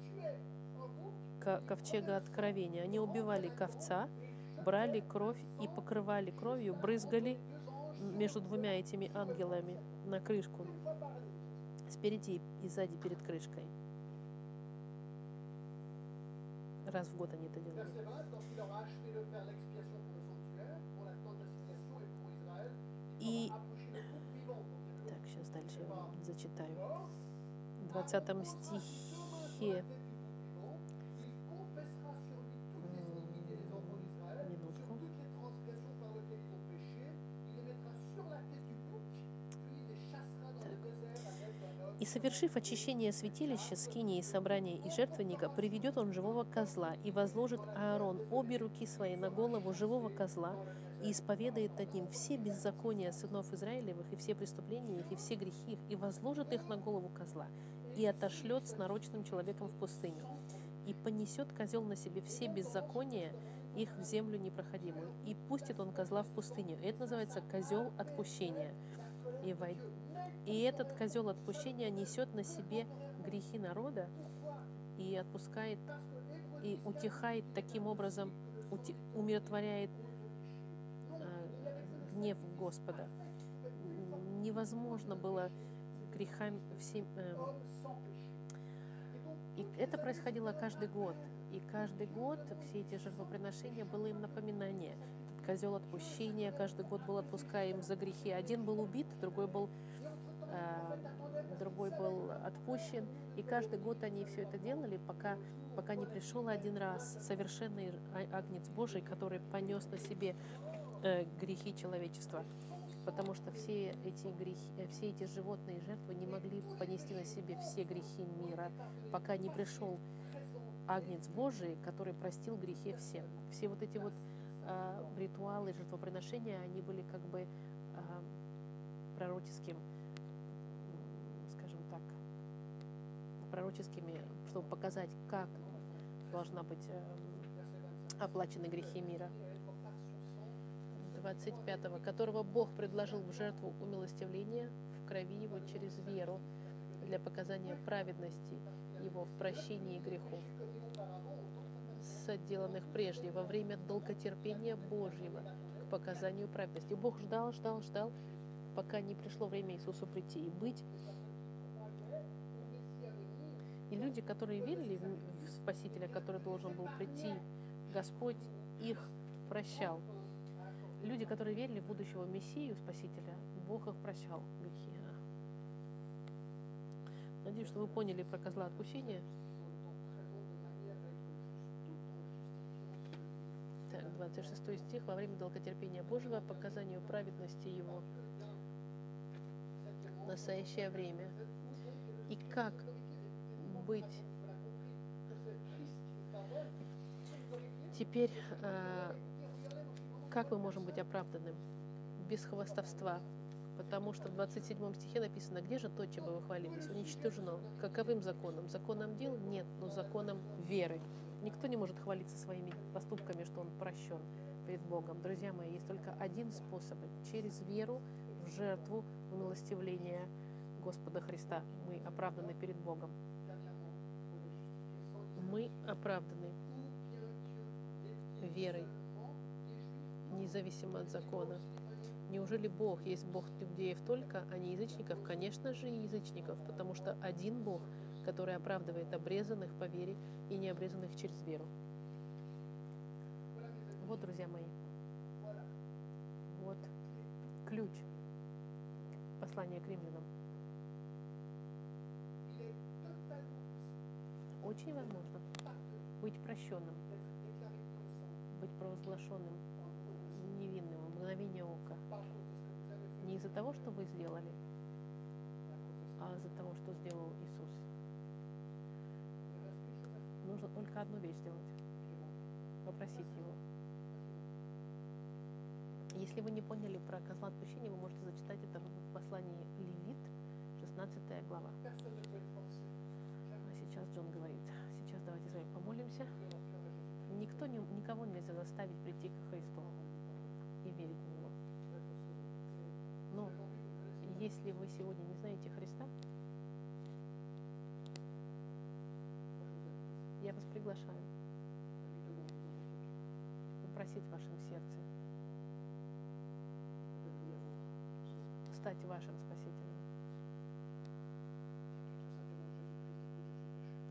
ковчега откровения. Они убивали ковца, брали кровь и покрывали кровью, брызгали между двумя этими ангелами на крышку, спереди и сзади перед крышкой. Раз в год они это делали. И так, сейчас дальше зачитаю. В 20 стихе совершив очищение святилища, скинии, собрания и жертвенника, приведет он живого козла и возложит Аарон обе руки свои на голову живого козла и исповедает над ним все беззакония сынов Израилевых и все преступления их и все грехи их, и возложит их на голову козла, и отошлет с нарочным человеком в пустыню. И понесет козел на себе все беззакония их в землю непроходимую, и пустит он козла в пустыню. Это называется козел отпущения. И, вой... и этот козел отпущения несет на себе грехи народа и отпускает, и утихает таким образом, умиротворяет гнев Господа. Невозможно было грехами всем... Э, и это происходило каждый год. И каждый год все эти жертвоприношения было им напоминание. Козел отпущения каждый год был отпускаем за грехи. Один был убит, другой был, э, другой был отпущен. И каждый год они все это делали, пока, пока не пришел один раз совершенный агнец Божий, который понес на себе э, грехи человечества, потому что все эти грехи, э, все эти животные жертвы не могли понести на себе все грехи мира, пока не пришел Агнец Божий, который простил грехи всем. Все вот эти вот ритуалы, жертвоприношения, они были как бы э, пророческим, скажем так, пророческими, чтобы показать, как должна быть э, оплачены грехи мира. 25, которого Бог предложил в жертву умилостивления в крови его через веру для показания праведности его в прощении грехов, соделанных прежде во время долготерпения Божьего к показанию праведности. Бог ждал, ждал, ждал, пока не пришло время Иисусу прийти и быть. И люди, которые верили в Спасителя, который должен был прийти, Господь их прощал люди, которые верили в будущего Мессию, Спасителя, Бог их прощал грехи. Надеюсь, что вы поняли про козла отпущения. Так, 26 стих. Во время долготерпения Божьего по показанию праведности Его настоящее время. И как быть теперь э, как мы можем быть оправданным? Без хвастовства. Потому что в 27 стихе написано, где же то, чем вы хвалились? Уничтожено. Каковым законом? Законом дел? Нет, но законом веры. Никто не может хвалиться своими поступками, что он прощен. перед Богом. Друзья мои, есть только один способ. Через веру в жертву, в милостивление Господа Христа. Мы оправданы перед Богом. Мы оправданы верой, независимо от закона. Неужели Бог есть Бог иудеев только, а не язычников? Конечно же, язычников, потому что один Бог, который оправдывает обрезанных по вере и необрезанных через веру. Вот, друзья мои, вот ключ послания к римлянам. Очень возможно быть прощенным, быть провозглашенным невинным мгновение ока. Не из-за того, что вы сделали, а из-за того, что сделал Иисус. Нужно только одну вещь сделать. Попросить Его. Если вы не поняли про козла отпущения, вы можете зачитать это в послании Левит, 16 глава. А сейчас Джон говорит, сейчас давайте с вами помолимся. Никто не, никого нельзя заставить прийти к Христу и верить в Него. Но если вы сегодня не знаете Христа, я вас приглашаю попросить в вашем сердце стать вашим Спасителем.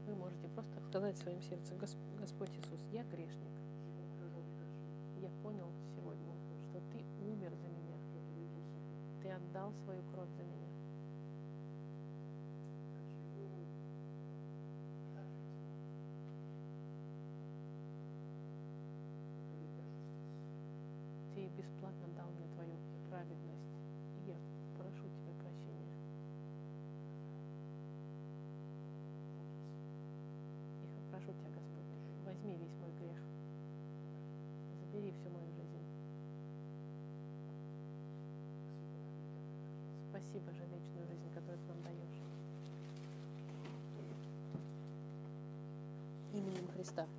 Вы можете просто сказать в своем сердце, Господь Иисус, я грешник. Я понял сегодня, что Ты умер за меня. Ты отдал свою кровь за меня. Ты бесплатно дал мне Твою праведность. И я прошу Тебя прощения. И прошу Тебя, Господь, возьми весь мой грех. Забери всю мою жизнь. Спасибо за вечную жизнь, которую Ты нам даешь. Именем Христа.